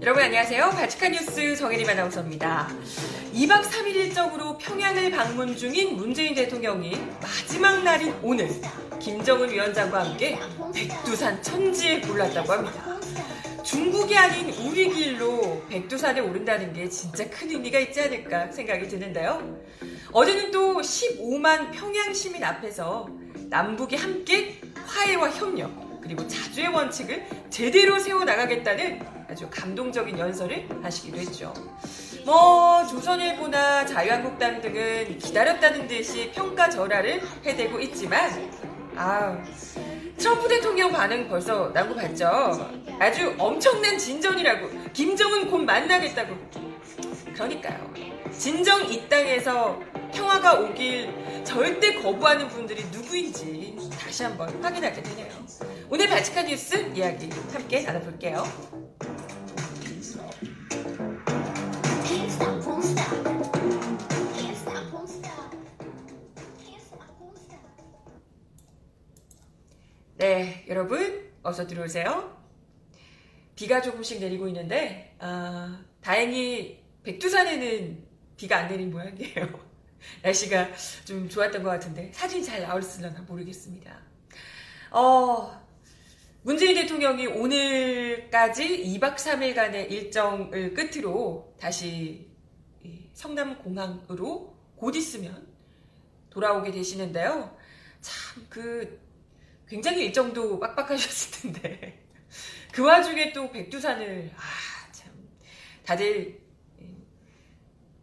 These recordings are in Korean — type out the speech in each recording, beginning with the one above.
여러분 안녕하세요. 바치칸 뉴스 정혜림 아나운서입니다. 2박 3일 일정으로 평양을 방문 중인 문재인 대통령이 마지막 날인 오늘 김정은 위원장과 함께 백두산 천지에 올랐다고 합니다. 중국이 아닌 우리 길로 백두산에 오른다는 게 진짜 큰 의미가 있지 않을까 생각이 드는데요. 어제는 또 15만 평양 시민 앞에서 남북이 함께 화해와 협력 그리고 자주의 원칙을 제대로 세워 나가겠다는 아주 감동적인 연설을 하시기도 했죠. 뭐 조선일보나 자유한국당 등은 기다렸다는 듯이 평가 절하를 해대고 있지만 아 트럼프 대통령 반응 벌써 나고 봤죠. 아주 엄청난 진전이라고 김정은 곧 만나겠다고. 그러니까요. 진정 이 땅에서 평화가 오길 절대 거부하는 분들이 누구인지 다시 한번 확인하게 되네요. 오늘 바치칸 뉴스 이야기 함께 나눠볼게요. 네, 여러분 어서 들어오세요. 비가 조금씩 내리고 있는데 아, 다행히 백두산에는 비가 안 내린 모양이에요. 날씨가 좀 좋았던 것 같은데 사진이 잘 나올을려나 모르겠습니다. 어, 문재인 대통령이 오늘까지 2박 3일간의 일정을 끝으로 다시 이 성남공항으로 곧 있으면 돌아오게 되시는데요. 참, 그, 굉장히 일정도 빡빡하셨을 텐데. 그 와중에 또 백두산을, 아, 참. 다들, 예,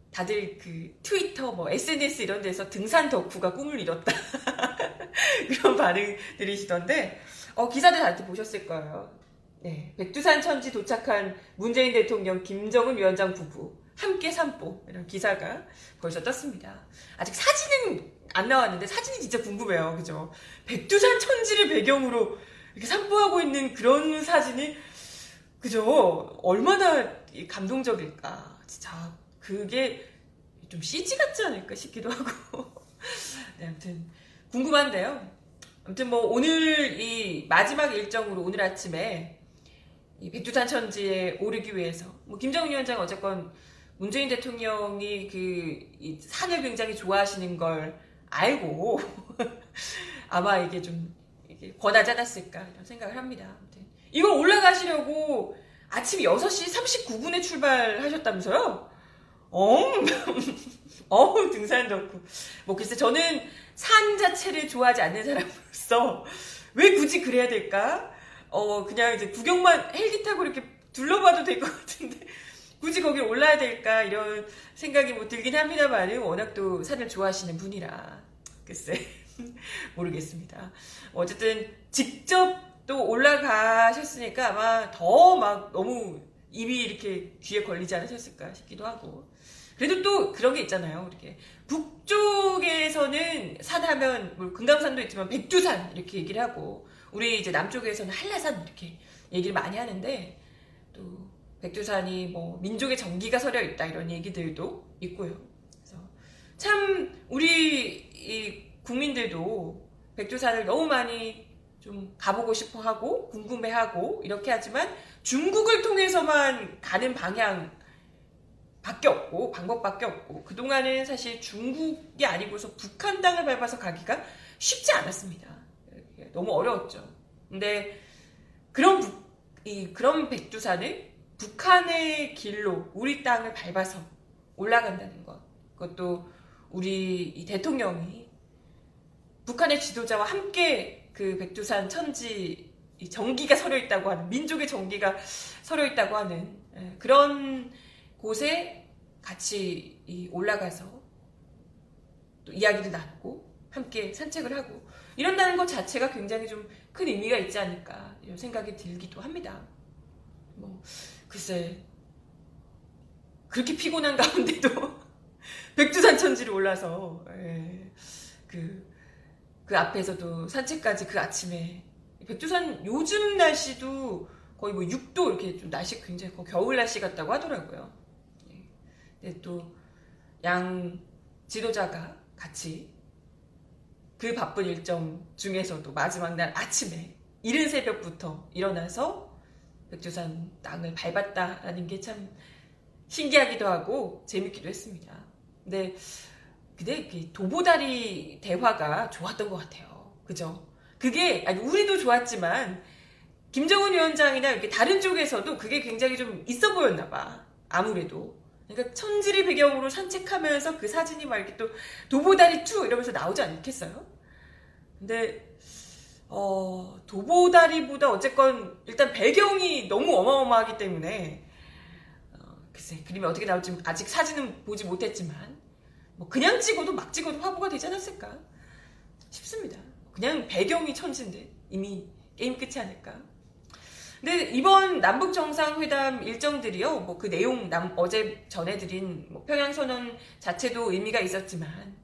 다들 그 트위터, 뭐 SNS 이런 데서 등산 덕후가 꿈을 이뤘다. 그런 반응들이시던데, 어, 기사들 다들 보셨을 거예요. 네, 백두산 천지 도착한 문재인 대통령, 김정은 위원장 부부 함께 산보 이런 기사가 벌써 떴습니다. 아직 사진은 안 나왔는데 사진이 진짜 궁금해요, 그죠? 백두산 천지를 배경으로 이렇게 산보하고 있는 그런 사진이 그죠? 얼마나 이 감동적일까? 진짜 그게 좀 CG 같지 않을까 싶기도 하고. 네, 아무튼 궁금한데요. 아무튼 뭐 오늘 이 마지막 일정으로 오늘 아침에 이 백두산 천지에 오르기 위해서 뭐 김정은 위원장 어쨌건 문재인 대통령이 그이 산을 굉장히 좋아하시는 걸 알고 아마 이게 좀 이게 권하지 않았을까 이런 생각을 합니다. 이걸 올라가시려고 아침 6시 39분에 출발하셨다면서요? 엉, 어우, 등산 덕후. 뭐, 글쎄, 저는 산 자체를 좋아하지 않는 사람으로서 왜 굳이 그래야 될까? 어, 그냥 이제 구경만 헬기 타고 이렇게 둘러봐도 될 것 같은데, 굳이 거기 올라야 될까? 이런 생각이 뭐 들긴 합니다만, 워낙 또 산을 좋아하시는 분이라. 글쎄, 모르겠습니다. 어쨌든, 직접 또 올라가셨으니까 아마 더 막 너무 입이 이렇게 귀에 걸리지 않으셨을까 싶기도 하고. 그래도 또 그런 게 있잖아요. 이렇게 북쪽에서는 산 하면 뭐 금강산도 있지만 백두산 이렇게 얘기를 하고 우리 이제 남쪽에서는 한라산 이렇게 얘기를 많이 하는데 또 백두산이 뭐 민족의 정기가 서려 있다 이런 얘기들도 있고요. 그래서 참 우리 이 국민들도 백두산을 너무 많이 좀 가보고 싶어 하고 궁금해 하고 이렇게 하지만 중국을 통해서만 가는 방향 밖에 없고 방법밖에 없고 그동안은 사실 중국이 아니고서 북한 땅을 밟아서 가기가 쉽지 않았습니다. 너무 어려웠죠. 근데 그런 북, 이 그런 백두산을 북한의 길로 우리 땅을 밟아서 올라간다는 것 그것도 우리 이 대통령이 북한의 지도자와 함께 그 백두산 천지 이 정기가 서려 있다고 하는 민족의 정기가 서려 있다고 하는 예, 그런 곳에 같이 이 올라가서 또 이야기를 나누고 함께 산책을 하고 이런다는 것 자체가 굉장히 좀 큰 의미가 있지 않을까 이런 생각이 들기도 합니다. 뭐 글쎄 그렇게 피곤한 가운데도 백두산 천지를 올라서 예, 그, 그 앞에서도 산책까지 그 아침에 백두산 요즘 날씨도 거의 뭐 6도 이렇게 좀 날씨 굉장히 겨울 날씨 같다고 하더라고요. 예. 근데 또 양 지도자가 같이 그 바쁜 일정 중에서도 마지막 날 아침에 이른 새벽부터 일어나서 백두산 땅을 밟았다라는 게 참 신기하기도 하고 재밌기도 했습니다. 근데 근데 그 도보다리 대화가 좋았던 것 같아요. 그죠? 그게 아니 우리도 좋았지만 김정은 위원장이나 이렇게 다른 쪽에서도 그게 굉장히 좀 있어 보였나 봐. 아무래도. 그러니까 천지를 배경으로 산책하면서 그 사진이 막 이렇게 또 도보다리 two 이러면서 나오지 않겠어요? 근데 어, 도보다리보다 어쨌건 일단 배경이 너무 어마어마하기 때문에 어, 글쎄 그림이 어떻게 나올지 아직 사진은 보지 못했지만 뭐 그냥 찍어도 막 찍어도 화보가 되지 않았을까 싶습니다. 그냥 배경이 천지인데 이미 게임 끝이 아닐까. 근데 이번 남북 정상회담 일정들이요, 뭐 그 내용 남, 어제 전해드린 뭐 평양선언 자체도 의미가 있었지만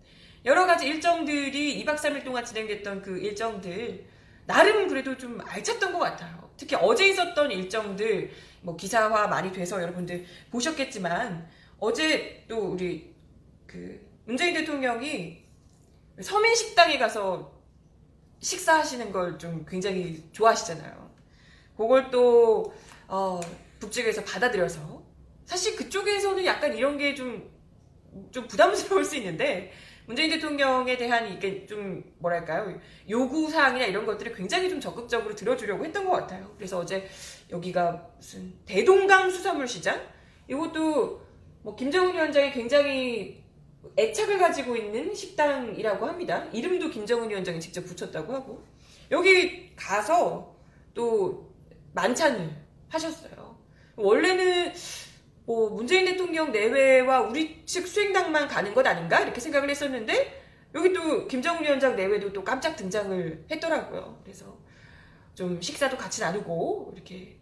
여러 가지 일정들이 2박 3일 동안 진행됐던 그 일정들 나름 그래도 좀 알찼던 것 같아요. 특히 어제 있었던 일정들 뭐 기사화 많이 돼서 여러분들 보셨겠지만 어제 또 우리 그 문재인 대통령이 서민 식당에 가서 식사하시는 걸 좀 굉장히 좋아하시잖아요. 그걸 또 어, 북측에서 받아들여서 사실 그쪽에서는 약간 이런 게 좀 좀 부담스러울 수 있는데 문재인 대통령에 대한 이게 좀 뭐랄까요 요구 사항이나 이런 것들을 굉장히 좀 적극적으로 들어주려고 했던 것 같아요. 그래서 어제 여기가 무슨 대동강 수산물 시장 이것도 뭐 김정은 위원장이 굉장히 애착을 가지고 있는 식당이라고 합니다. 이름도 김정은 위원장이 직접 붙였다고 하고 여기 가서 또 만찬을 하셨어요. 원래는 뭐 문재인 대통령 내외와 우리 측 수행당만 가는 것 아닌가 이렇게 생각을 했었는데 여기 또 김정은 위원장 내외도 또 깜짝 등장을 했더라고요. 그래서 좀 식사도 같이 나누고 이렇게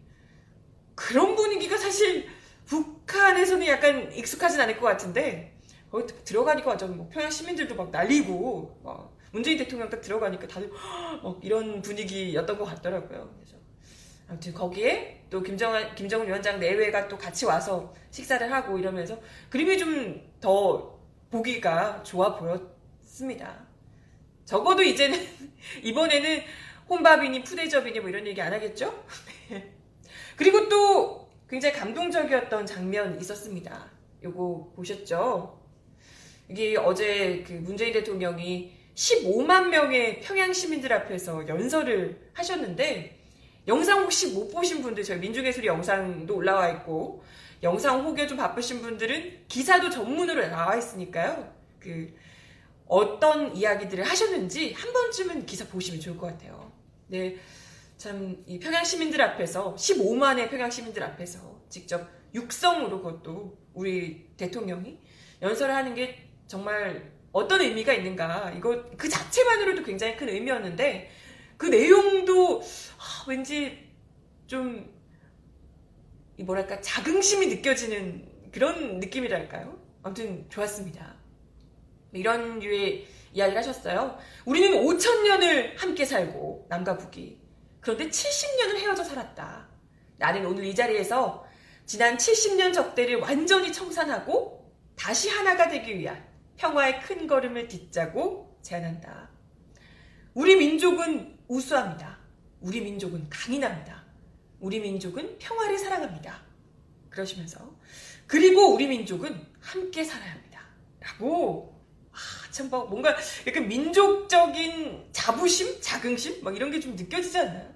그런 분위기가 사실 북한에서는 약간 익숙하진 않을 것 같은데 거기 들어가니까 완전 뭐 평양 시민들도 막 날리고 막 문재인 대통령 딱 들어가니까 다들 막 이런 분위기였던 것 같더라고요. 그래서 아무튼 거기에 또 김정은 김정은 위원장 내외가 또 같이 와서 식사를 하고 이러면서 그림이 좀 더 보기가 좋아 보였습니다. 적어도 이제는 이번에는 혼밥이니 푸대접이니 뭐 이런 얘기 안 하겠죠? 그리고 또 굉장히 감동적이었던 장면 있었습니다. 요거 보셨죠? 이게 어제 그 문재인 대통령이 15만 명의 평양 시민들 앞에서 연설을 하셨는데 영상 혹시 못 보신 분들 저희 민중예술이 영상도 올라와 있고 영상 혹여 좀 바쁘신 분들은 기사도 전문으로 나와 있으니까요. 그 어떤 이야기들을 하셨는지 한 번쯤은 기사 보시면 좋을 것 같아요. 네, 참 이 평양 시민들 앞에서 15만의 평양 시민들 앞에서 직접 육성으로 그것도 우리 대통령이 연설을 하는 게 정말 어떤 의미가 있는가 이거 그 자체만으로도 굉장히 큰 의미였는데 그 내용도 아, 왠지 좀 뭐랄까 자긍심이 느껴지는 그런 느낌이랄까요? 아무튼 좋았습니다. 이런 류의 이야기를 하셨어요. 우리는 5천 년을 함께 살고 남과 북이 그런데 70년을 헤어져 살았다. 나는 오늘 이 자리에서 지난 70년 적대를 완전히 청산하고 다시 하나가 되기 위한 평화의 큰 걸음을 딛자고 제안한다. 우리 민족은 우수합니다. 우리 민족은 강인합니다. 우리 민족은 평화를 사랑합니다. 그러시면서 그리고 우리 민족은 함께 살아야 합니다. 라고 아, 참 뭔가 약간 민족적인 자부심, 자긍심 막 이런 게 좀 느껴지지 않나요?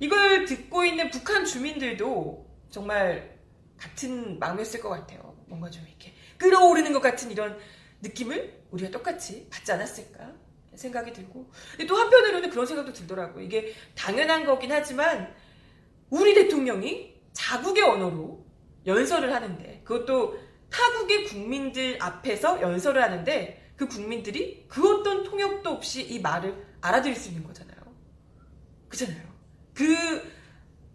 이걸 듣고 있는 북한 주민들도 정말 같은 마음이었을 것 같아요. 뭔가 좀 이렇게 끌어오르는 것 같은 이런 느낌을 우리가 똑같이 받지 않았을까 생각이 들고 또 한편으로는 그런 생각도 들더라고요. 이게 당연한 거긴 하지만 우리 대통령이 자국의 언어로 연설을 하는데 그것도 타국의 국민들 앞에서 연설을 하는데 그 국민들이 그 어떤 통역도 없이 이 말을 알아들을 수 있는 거잖아요. 그잖아요. 그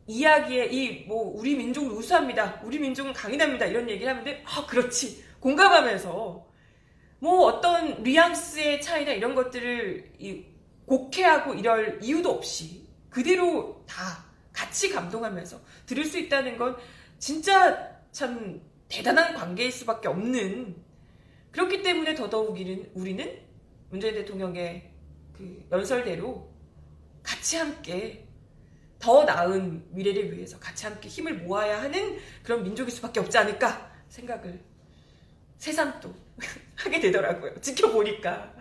이야기에 이 뭐 우리 민족은 우수합니다. 우리 민족은 강인합니다. 이런 얘기를 하는데 아 그렇지 공감하면서 뭐 어떤 뉘앙스의 차이나 이런 것들을 곡해하고 이럴 이유도 없이 그대로 다 같이 감동하면서 들을 수 있다는 건 진짜 참 대단한 관계일 수밖에 없는 그렇기 때문에 더더욱 우리는, 문재인 대통령의 그 연설대로 같이 함께 더 나은 미래를 위해서 같이 함께 힘을 모아야 하는 그런 민족일 수밖에 없지 않을까 생각을 새삼 또 하게 되더라고요. 지켜보니까.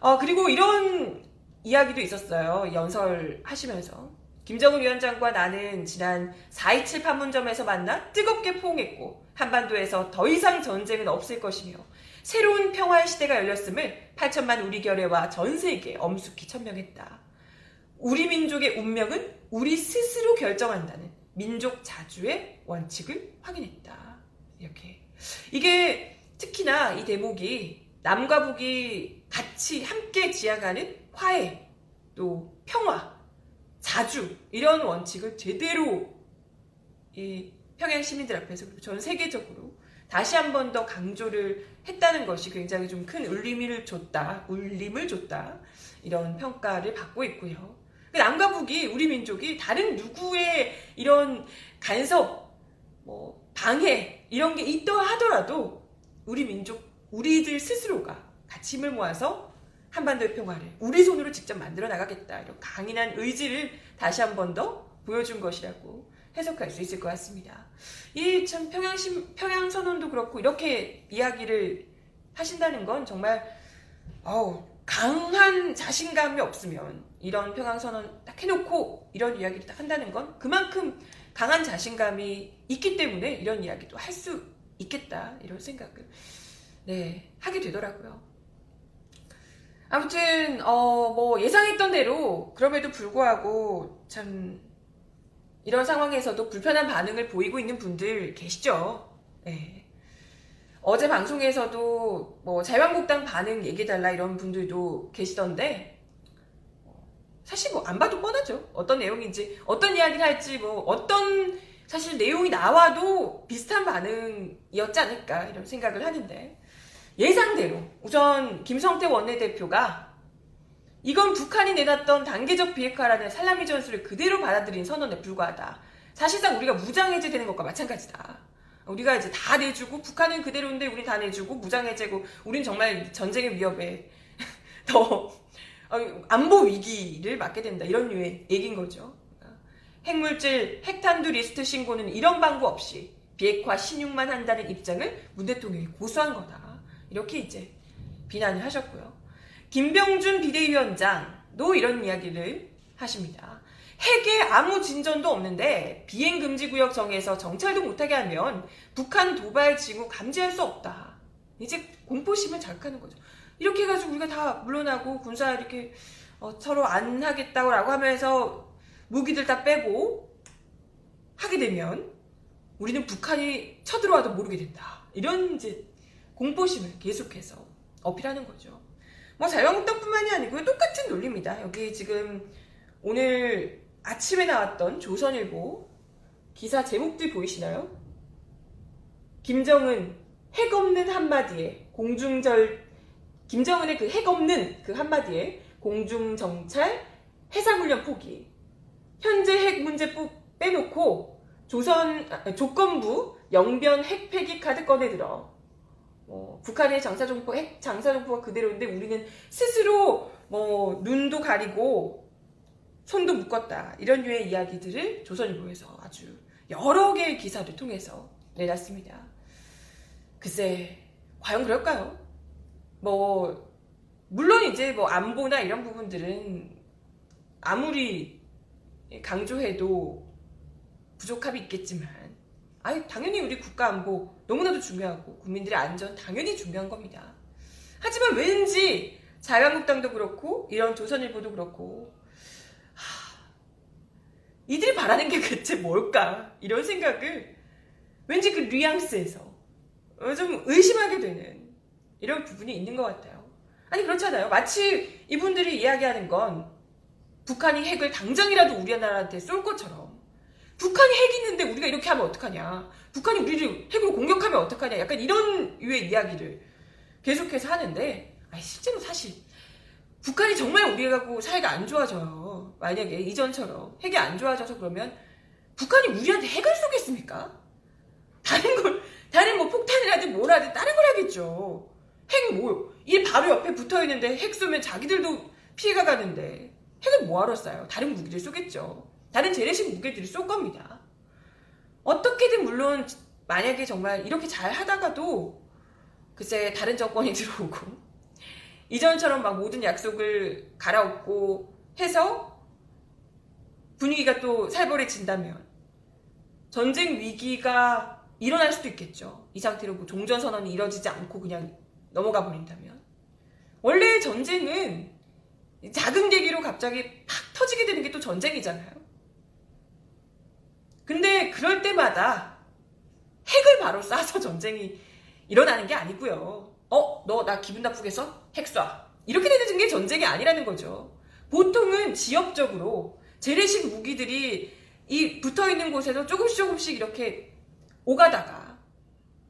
어, 그리고 이런 이야기도 있었어요. 연설 하시면서. 김정은 위원장과 나는 지난 4.27 판문점에서 만나 뜨겁게 포옹했고 한반도에서 더 이상 전쟁은 없을 것이며 새로운 평화의 시대가 열렸음을 8천만 우리 결의와 전 세계에 엄숙히 천명했다. 우리 민족의 운명은 우리 스스로 결정한다는 민족 자주의 원칙을 확인했다. 이렇게. 이게 특히나 이 대목이 남과 북이 같이 함께 지향하는 화해, 또 평화, 자주 이런 원칙을 제대로 이 평양 시민들 앞에서 그리고 전 세계적으로 다시 한 번 더 강조를 했다는 것이 굉장히 좀 큰 울림을 줬다, 울림을 줬다 이런 평가를 받고 있고요. 남과 북이 우리 민족이 다른 누구의 이런 간섭, 뭐 방해 이런 게 있다 하더라도 우리 민족, 우리들 스스로가 같이 힘을 모아서 한반도의 평화를 우리 손으로 직접 만들어 나가겠다. 이런 강인한 의지를 다시 한 번 더 보여준 것이라고 해석할 수 있을 것 같습니다. 이 참 평양 평양 선언도 그렇고 이렇게 이야기를 하신다는 건 정말 어우, 강한 자신감이 없으면 이런 평양 선언 딱 해놓고 이런 이야기를 딱 한다는 건 그만큼 강한 자신감이 있기 때문에 이런 이야기도 할 수 있겠다 이런 생각을 네 하게 되더라고요. 아무튼 어 뭐 예상했던 대로 그럼에도 불구하고 참 이런 상황에서도 불편한 반응을 보이고 있는 분들 계시죠. 네. 어제 방송에서도 뭐 자유한국당 반응 얘기해달라 이런 분들도 계시던데 사실 뭐 안 봐도 뻔하죠. 어떤 내용인지 어떤 이야기를 할지 뭐 어떤 사실 내용이 나와도 비슷한 반응이었지 않을까 이런 생각을 하는데 예상대로 우선 김성태 원내대표가 이건 북한이 내놨던 단계적 비핵화라는 살라미 전술을 그대로 받아들인 선언에 불과하다. 사실상 우리가 무장해제되는 것과 마찬가지다. 우리가 이제 다 내주고 북한은 그대로인데 우린 다 내주고 무장해제고 우린 정말 전쟁의 위협에 더 어, 안보 위기를 맞게 된다. 이런 류의 얘기인 거죠. 핵물질, 핵탄두 리스트 신고는 이런 방구 없이 비핵화 신용만 한다는 입장을 문 대통령이 고수한 거다. 이렇게 이제 비난을 하셨고요. 김병준 비대위원장도 이런 이야기를 하십니다. 핵에 아무 진전도 없는데 비행 금지 구역 정해서 정찰도 못하게 하면 북한 도발 징후 감지할 수 없다. 이제 공포심을 자극하는 거죠. 이렇게 해가지고 우리가 다 물러나고 군사 이렇게 어, 서로 안 하겠다고 하면서 무기들 다 빼고 하게 되면 우리는 북한이 쳐들어와도 모르게 된다. 이런 이제 공포심을 계속해서 어필하는 거죠. 뭐 자유한국당뿐만이 아니고 똑같은 논리입니다. 여기 지금 오늘 아침에 나왔던 조선일보 기사 제목들 보이시나요? 김정은 핵 없는 한마디에 공중절 김정은의 그 핵 없는 그 한마디에 공중 정찰 해상 훈련 포기 현재 핵 문제 빼놓고 조선 아, 조건부 영변 핵 폐기 카드 꺼내 들어 뭐 북한의 장사정포 핵 장사정포가 그대로인데 우리는 스스로 뭐 눈도 가리고 손도 묶었다 이런 류의 이야기들을 조선일보에서 아주 여러 개의 기사를 통해서 내놨습니다. 글쎄 과연 그럴까요? 뭐 물론 이제 뭐 안보나 이런 부분들은 아무리 강조해도 부족함이 있겠지만 아니, 당연히 우리 국가 안보 너무나도 중요하고 국민들의 안전 당연히 중요한 겁니다. 하지만 왠지 자유한국당도 그렇고 이런 조선일보도 그렇고 하, 이들이 바라는 게 대체 뭘까 이런 생각을 왠지 그 뉘앙스에서 좀 의심하게 되는 이런 부분이 있는 것 같아요. 아니 그렇잖아요. 마치 이분들이 이야기하는 건 북한이 핵을 당장이라도 우리나라한테 쏠 것처럼 북한이 핵 있는데 우리가 이렇게 하면 어떡하냐. 북한이 우리를 핵으로 공격하면 어떡하냐. 약간 이런 유의 이야기를 계속해서 하는데, 아니, 실제로 사실, 북한이 정말 우리하고 사이가 안 좋아져요. 만약에 이전처럼 핵이 안 좋아져서 그러면 북한이 우리한테 핵을 쏘겠습니까? 다른 걸, 다른 뭐뭘 하든 다른 걸 하겠죠. 핵 뭐, 이 바로 옆에 붙어 있는데 핵 쏘면 자기들도 피해가 가는데 핵을 뭐하러 쏴요? 다른 무기를 쏘겠죠. 다른 재래식 무기들이 쏠 겁니다. 어떻게든 물론 만약에 정말 이렇게 잘 하다가도 글쎄 다른 정권이 들어오고 이전처럼 막 모든 약속을 갈아엎고 해서 분위기가 또 살벌해진다면 전쟁 위기가 일어날 수도 있겠죠. 이 상태로 뭐 종전선언이 이뤄지지 않고 그냥 넘어가 버린다면. 원래 전쟁은 작은 계기로 갑자기 팍 터지게 되는 게 또 전쟁이잖아요. 근데 그럴 때마다 핵을 바로 쏴서 전쟁이 일어나는 게 아니고요. 어, 너 나 기분 나쁘겠어? 핵 쏴. 이렇게 되는 게 전쟁이 아니라는 거죠. 보통은 지역적으로 재래식 무기들이 이 붙어 있는 곳에서 조금씩 조금씩 이렇게 오가다가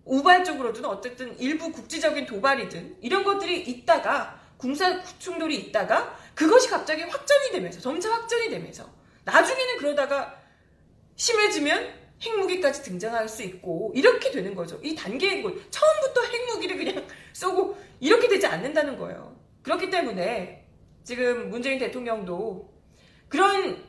우발적으로든 어쨌든 일부 국지적인 도발이든 이런 것들이 있다가 군사 충돌이 있다가 그것이 갑자기 확전이 되면서 점차 확전이 되면서 나중에는 그러다가 심해지면 핵무기까지 등장할 수 있고 이렇게 되는 거죠. 이 단계인 거 처음부터 핵무기를 그냥 쏘고 이렇게 되지 않는다는 거예요. 그렇기 때문에 지금 문재인 대통령도 그런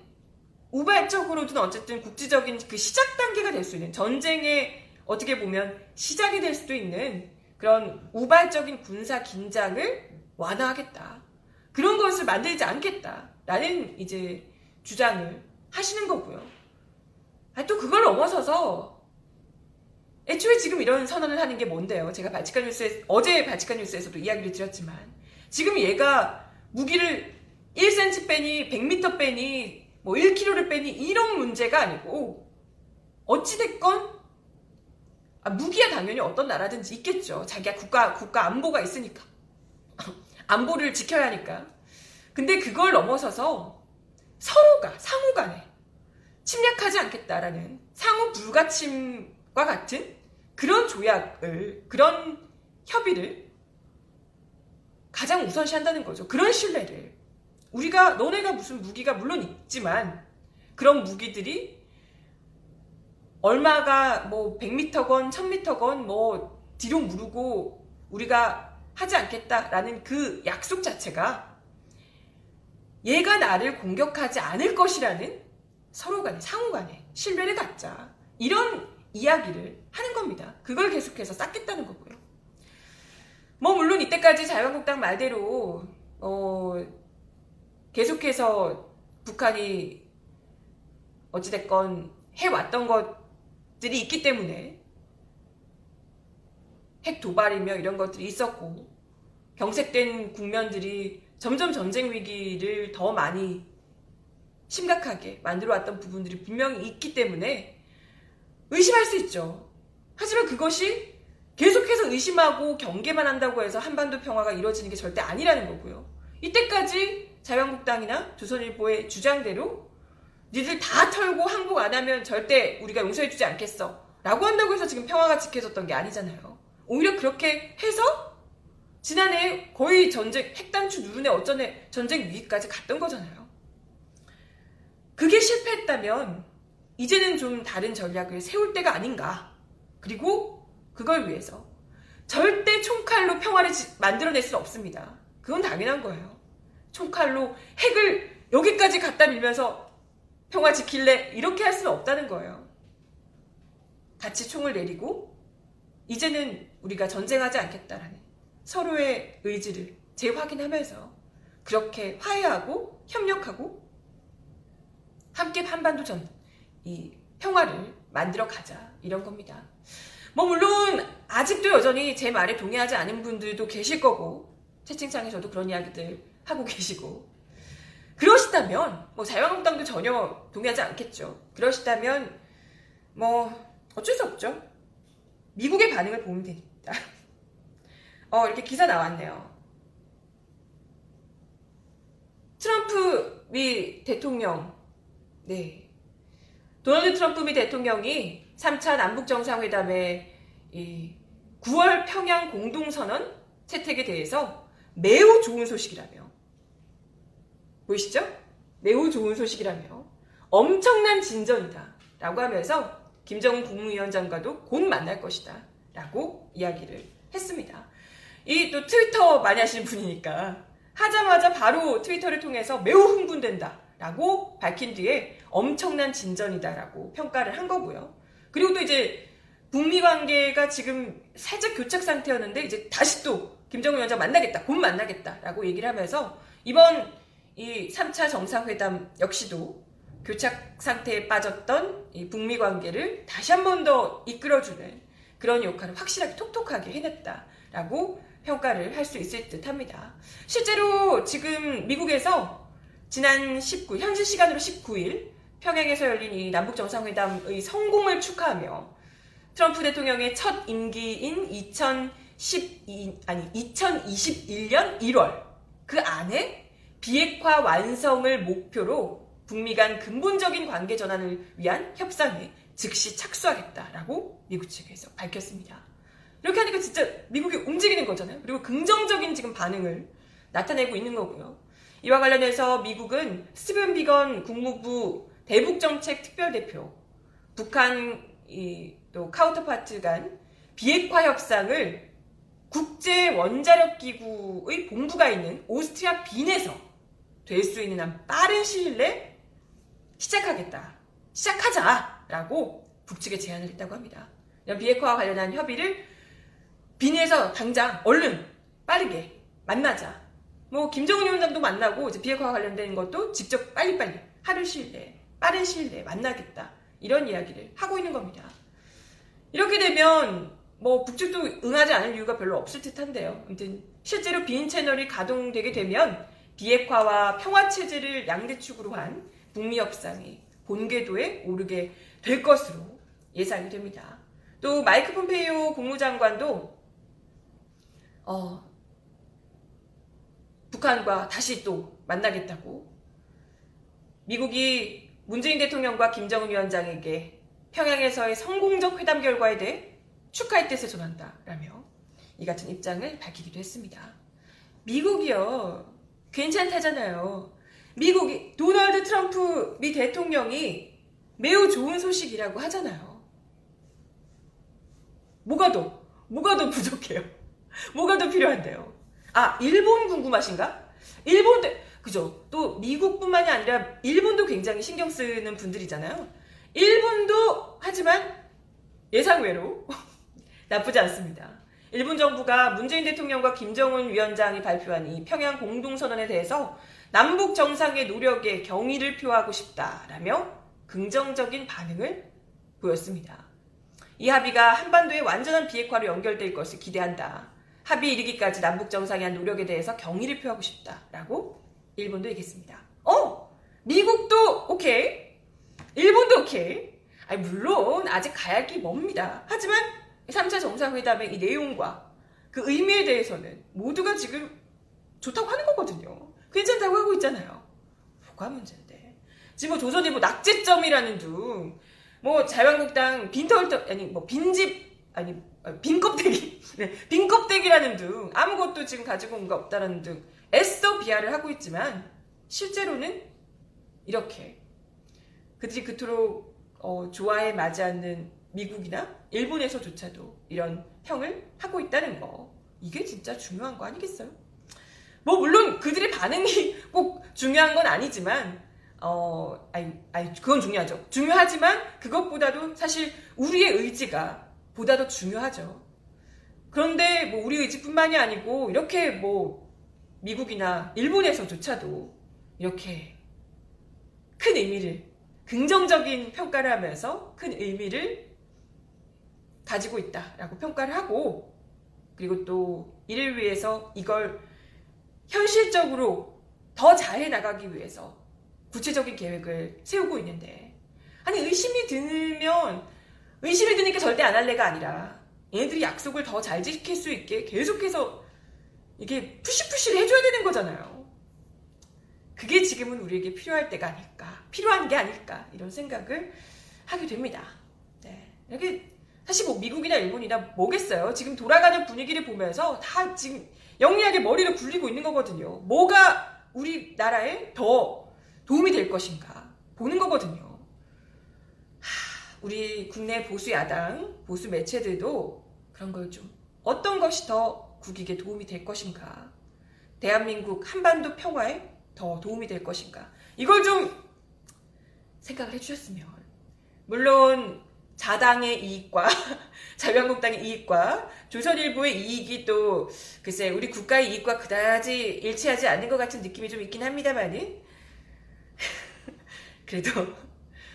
우발적으로든 어쨌든 국지적인 그 시작 단계가 될 수 있는 전쟁의 어떻게 보면 시작이 될 수도 있는 그런 우발적인 군사 긴장을 완화하겠다. 그런 것을 만들지 않겠다라는 이제 주장을 하시는 거고요. 아, 또 그걸 넘어서서 애초에 지금 이런 선언을 하는 게 뭔데요? 제가 바치칸 뉴스에 어제 바치칸 뉴스에서도 이야기를 드렸지만 지금 얘가 무기를 1cm 빼니 100m 빼니 뭐 1kg를 빼니 이런 문제가 아니고 어찌됐건 아, 무기야 당연히 어떤 나라든지 있겠죠. 자기가 국가 국가 안보가 있으니까 안보를 지켜야 하니까. 근데 그걸 넘어서서 서로가 상호간에 침략하지 않겠다라는 상호 불가침과 같은 그런 조약을 그런 협의를 가장 우선시한다는 거죠. 그런 신뢰를 우리가 너네가 무슨 무기가 물론 있지만 그런 무기들이 얼마가 뭐 100m건 1000m건 뭐 뒤로 무르고 우리가 하지 않겠다라는 그 약속 자체가 얘가 나를 공격하지 않을 것이라는 서로 간에 상호 간에 신뢰를 갖자 이런 이야기를 하는 겁니다. 그걸 계속해서 쌓겠다는 거고요. 뭐 물론 이때까지 자유한국당 말대로 어 계속해서 북한이 어찌됐건 해왔던 것 들이 있기 때문에 핵 도발이며 이런 것들이 있었고 경색된 국면들이 점점 전쟁 위기를 더 많이 심각하게 만들어 왔던 부분들이 분명히 있기 때문에 의심할 수 있죠. 하지만 그것이 계속해서 의심하고 경계만 한다고 해서 한반도 평화가 이루어지는 게 절대 아니라는 거고요. 이때까지 자유한국당이나 조선일보의 주장대로 니들 다 털고 항복 안 하면 절대 우리가 용서해주지 않겠어. 라고 한다고 해서 지금 평화가 지켜졌던 게 아니잖아요. 오히려 그렇게 해서 지난해 거의 전쟁, 핵단추 누르네 어쩌네 전쟁 위기까지 갔던 거잖아요. 그게 실패했다면 이제는 좀 다른 전략을 세울 때가 아닌가. 그리고 그걸 위해서 절대 총칼로 평화를 만들어낼 수는 없습니다. 그건 당연한 거예요. 총칼로 핵을 여기까지 갖다 밀면서 평화 지킬래? 이렇게 할 수는 없다는 거예요. 같이 총을 내리고 이제는 우리가 전쟁하지 않겠다라는 서로의 의지를 재확인하면서 그렇게 화해하고 협력하고 함께 한반도 전 이 평화를 만들어 가자 이런 겁니다. 뭐 물론 아직도 여전히 제 말에 동의하지 않은 분들도 계실 거고 채팅창에서도 그런 이야기들 하고 계시고 그러시다면 뭐 자유한국당도 전혀 동의하지 않겠죠. 그러시다면 뭐 어쩔 수 없죠. 미국의 반응을 보면 됩니다. 어 이렇게 기사 나왔네요. 트럼프 미 대통령 네 도널드 트럼프 미 대통령이 3차 남북 정상회담의 9월 평양 공동선언 채택에 대해서 매우 좋은 소식이라며 보이시죠? 매우 좋은 소식이라며 엄청난 진전이다. 라고 하면서 김정은 국무위원장과도 곧 만날 것이다. 라고 이야기를 했습니다. 이 또 트위터 많이 하시는 분이니까 하자마자 바로 트위터를 통해서 매우 흥분된다. 라고 밝힌 뒤에 엄청난 진전이다 라고 평가를 한 거고요. 그리고 또 이제 북미 관계가 지금 살짝 교착 상태였는데 이제 다시 또 김정은 위원장 만나겠다, 곧 만나겠다 라고 얘기를 하면서 이번 이 3차 정상회담 역시도 교착 상태에 빠졌던 이 북미 관계를 다시 한 번 더 이끌어주는 그런 역할을 확실하게 톡톡하게 해냈다라고 평가를 할 수 있을 듯 합니다. 실제로 지금 미국에서 지난 19, 현지 시간으로 19일 평양에서 열린 이 남북 정상회담의 성공을 축하하며 트럼프 대통령의 첫 임기인 2012 아니 2021년 1월 그 안에 비핵화 완성을 목표로 북미 간 근본적인 관계 전환을 위한 협상에 즉시 착수하겠다라고 미국 측에서 밝혔습니다. 이렇게 하니까 진짜 미국이 움직이는 거잖아요. 그리고 긍정적인 지금 반응을 나타내고 있는 거고요. 이와 관련해서 미국은 스티븐 비건 국무부 대북정책 특별대표, 북한 또 counterpart 간 비핵화 협상을 국제 원자력 기구의 본부가 있는 오스트리아 빈에서 될 수 있는 한 빠른 시일 내에 시작하겠다. 시작하자라고 북측에 제안을 했다고 합니다. 비핵화와 관련한 협의를 빈에서 당장 얼른 빠르게 만나자. 뭐 김정은 위원장도 만나고 이제 비핵화와 관련된 것도 직접 빨리빨리 하루 시일 내에 빠른 시일 내에 만나겠다. 이런 이야기를 하고 있는 겁니다. 이렇게 되면 뭐 북측도 응하지 않을 이유가 별로 없을 듯한데요. 아무튼 실제로 비인 채널이 가동되게 되면 비핵화와 평화 체제를 양대축으로 한 북미 협상이 본궤도에 오르게 될 것으로 예상이 됩니다. 또 마이크 폼페이오 국무장관도 어, 북한과 다시 또 만나겠다고 미국이 문재인 대통령과 김정은 위원장에게 평양에서의 성공적 회담 결과에 대해 축하의 뜻을 전한다라며 이 같은 입장을 밝히기도 했습니다. 미국이요 괜찮다잖아요. 미국이 도널드 트럼프 미 대통령이 매우 좋은 소식이라고 하잖아요. 뭐가 더 뭐가 더 부족해요? 뭐가 더 필요한데요? 아 일본 궁금하신가? 일본도 그죠? 또 미국뿐만이 아니라 일본도 굉장히 신경 쓰는 분들이잖아요. 일본도 하지만 예상외로 나쁘지 않습니다. 일본 정부가 문재인 대통령과 김정은 위원장이 발표한 이 평양 공동선언에 대해서 남북 정상의 노력에 경의를 표하고 싶다라며 긍정적인 반응을 보였습니다. 이 합의가 한반도의 완전한 비핵화로 연결될 것을 기대한다. 합의 이르기까지 남북 정상의 한 노력에 대해서 경의를 표하고 싶다라고 일본도 얘기했습니다. 어, 미국도 오케이, 일본도 오케이. 아니, 물론 아직 가야 할길 멉니다. 하지만 3차 정상회담의 이 내용과 그 의미에 대해서는 모두가 지금 좋다고 하는 거거든요. 괜찮다고 하고 있잖아요. 뭐가 문제인데. 지금 뭐 조선일보 낙제점이라는 둥, 뭐 자유한국당 빈털터, 아니 뭐 빈집, 아니 빈껍데기, 네, 빈껍데기라는 둥, 아무것도 지금 가지고 온 거 없다라는 둥, 애써 비하를 하고 있지만 실제로는 이렇게 그들이 그토록 어, 좋아해 맞지 않는 미국이나 일본에서조차도 이런 평을 하고 있다는 거. 이게 진짜 중요한 거 아니겠어요? 뭐, 물론 그들의 반응이 꼭 중요한 건 아니지만, 어, 아니, 아니, 그건 중요하죠. 중요하지만 그것보다도 사실 우리의 의지가 보다 더 중요하죠. 그런데 뭐 우리 의지뿐만이 아니고 이렇게 뭐 미국이나 일본에서조차도 이렇게 큰 의미를 긍정적인 평가를 하면서 큰 의미를 가지고 있다라고 평가를 하고 그리고 또 이를 위해서 이걸 현실적으로 더 잘해 나가기 위해서 구체적인 계획을 세우고 있는데 아니 의심이 들면 의심이 드니까 절대 안 할래가 아니라 얘네들이 약속을 더 잘 지킬 수 있게 계속해서 이게 푸시푸시를 해줘야 되는 거잖아요. 그게 지금은 우리에게 필요할 때가 아닐까, 필요한 게 아닐까 이런 생각을 하게 됩니다. 네. 이렇게 사실 뭐 미국이나 일본이나 뭐겠어요. 지금 돌아가는 분위기를 보면서 다 지금 영리하게 머리를 굴리고 있는 거거든요. 뭐가 우리나라에 더 도움이 될 것인가 보는 거거든요. 하, 우리 국내 보수 야당, 보수 매체들도 그런 걸 좀 어떤 것이 더 국익에 도움이 될 것인가, 대한민국 한반도 평화에 더 도움이 될 것인가, 이걸 좀 생각을 해주셨으면 물론 자당의 이익과 자유한국당의 이익과 조선일보의 이익이 또 글쎄 우리 국가의 이익과 그다지 일치하지 않는 것 같은 느낌이 좀 있긴 합니다만은 그래도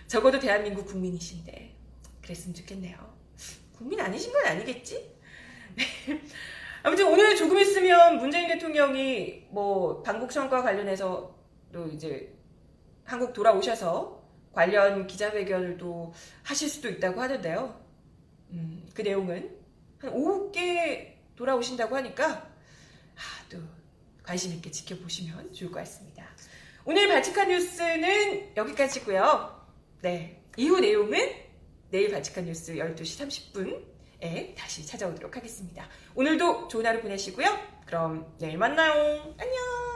적어도 대한민국 국민이신데 그랬으면 좋겠네요. 국민 아니신 건 아니겠지? 아무튼 오늘 조금 있으면 문재인 대통령이 뭐 방북 선거와 관련해서 또 이제 한국 돌아오셔서 관련 기자회견도 하실 수도 있다고 하는데요. 음, 그 내용은 한 오후께 돌아오신다고 하니까 아, 또 관심 있게 지켜보시면 좋을 것 같습니다. 오늘 바치칸 뉴스는 여기까지고요. 네, 이후 내용은 내일 바치칸 뉴스 12시 30분에 다시 찾아오도록 하겠습니다. 오늘도 좋은 하루 보내시고요. 그럼 내일 만나요. 안녕.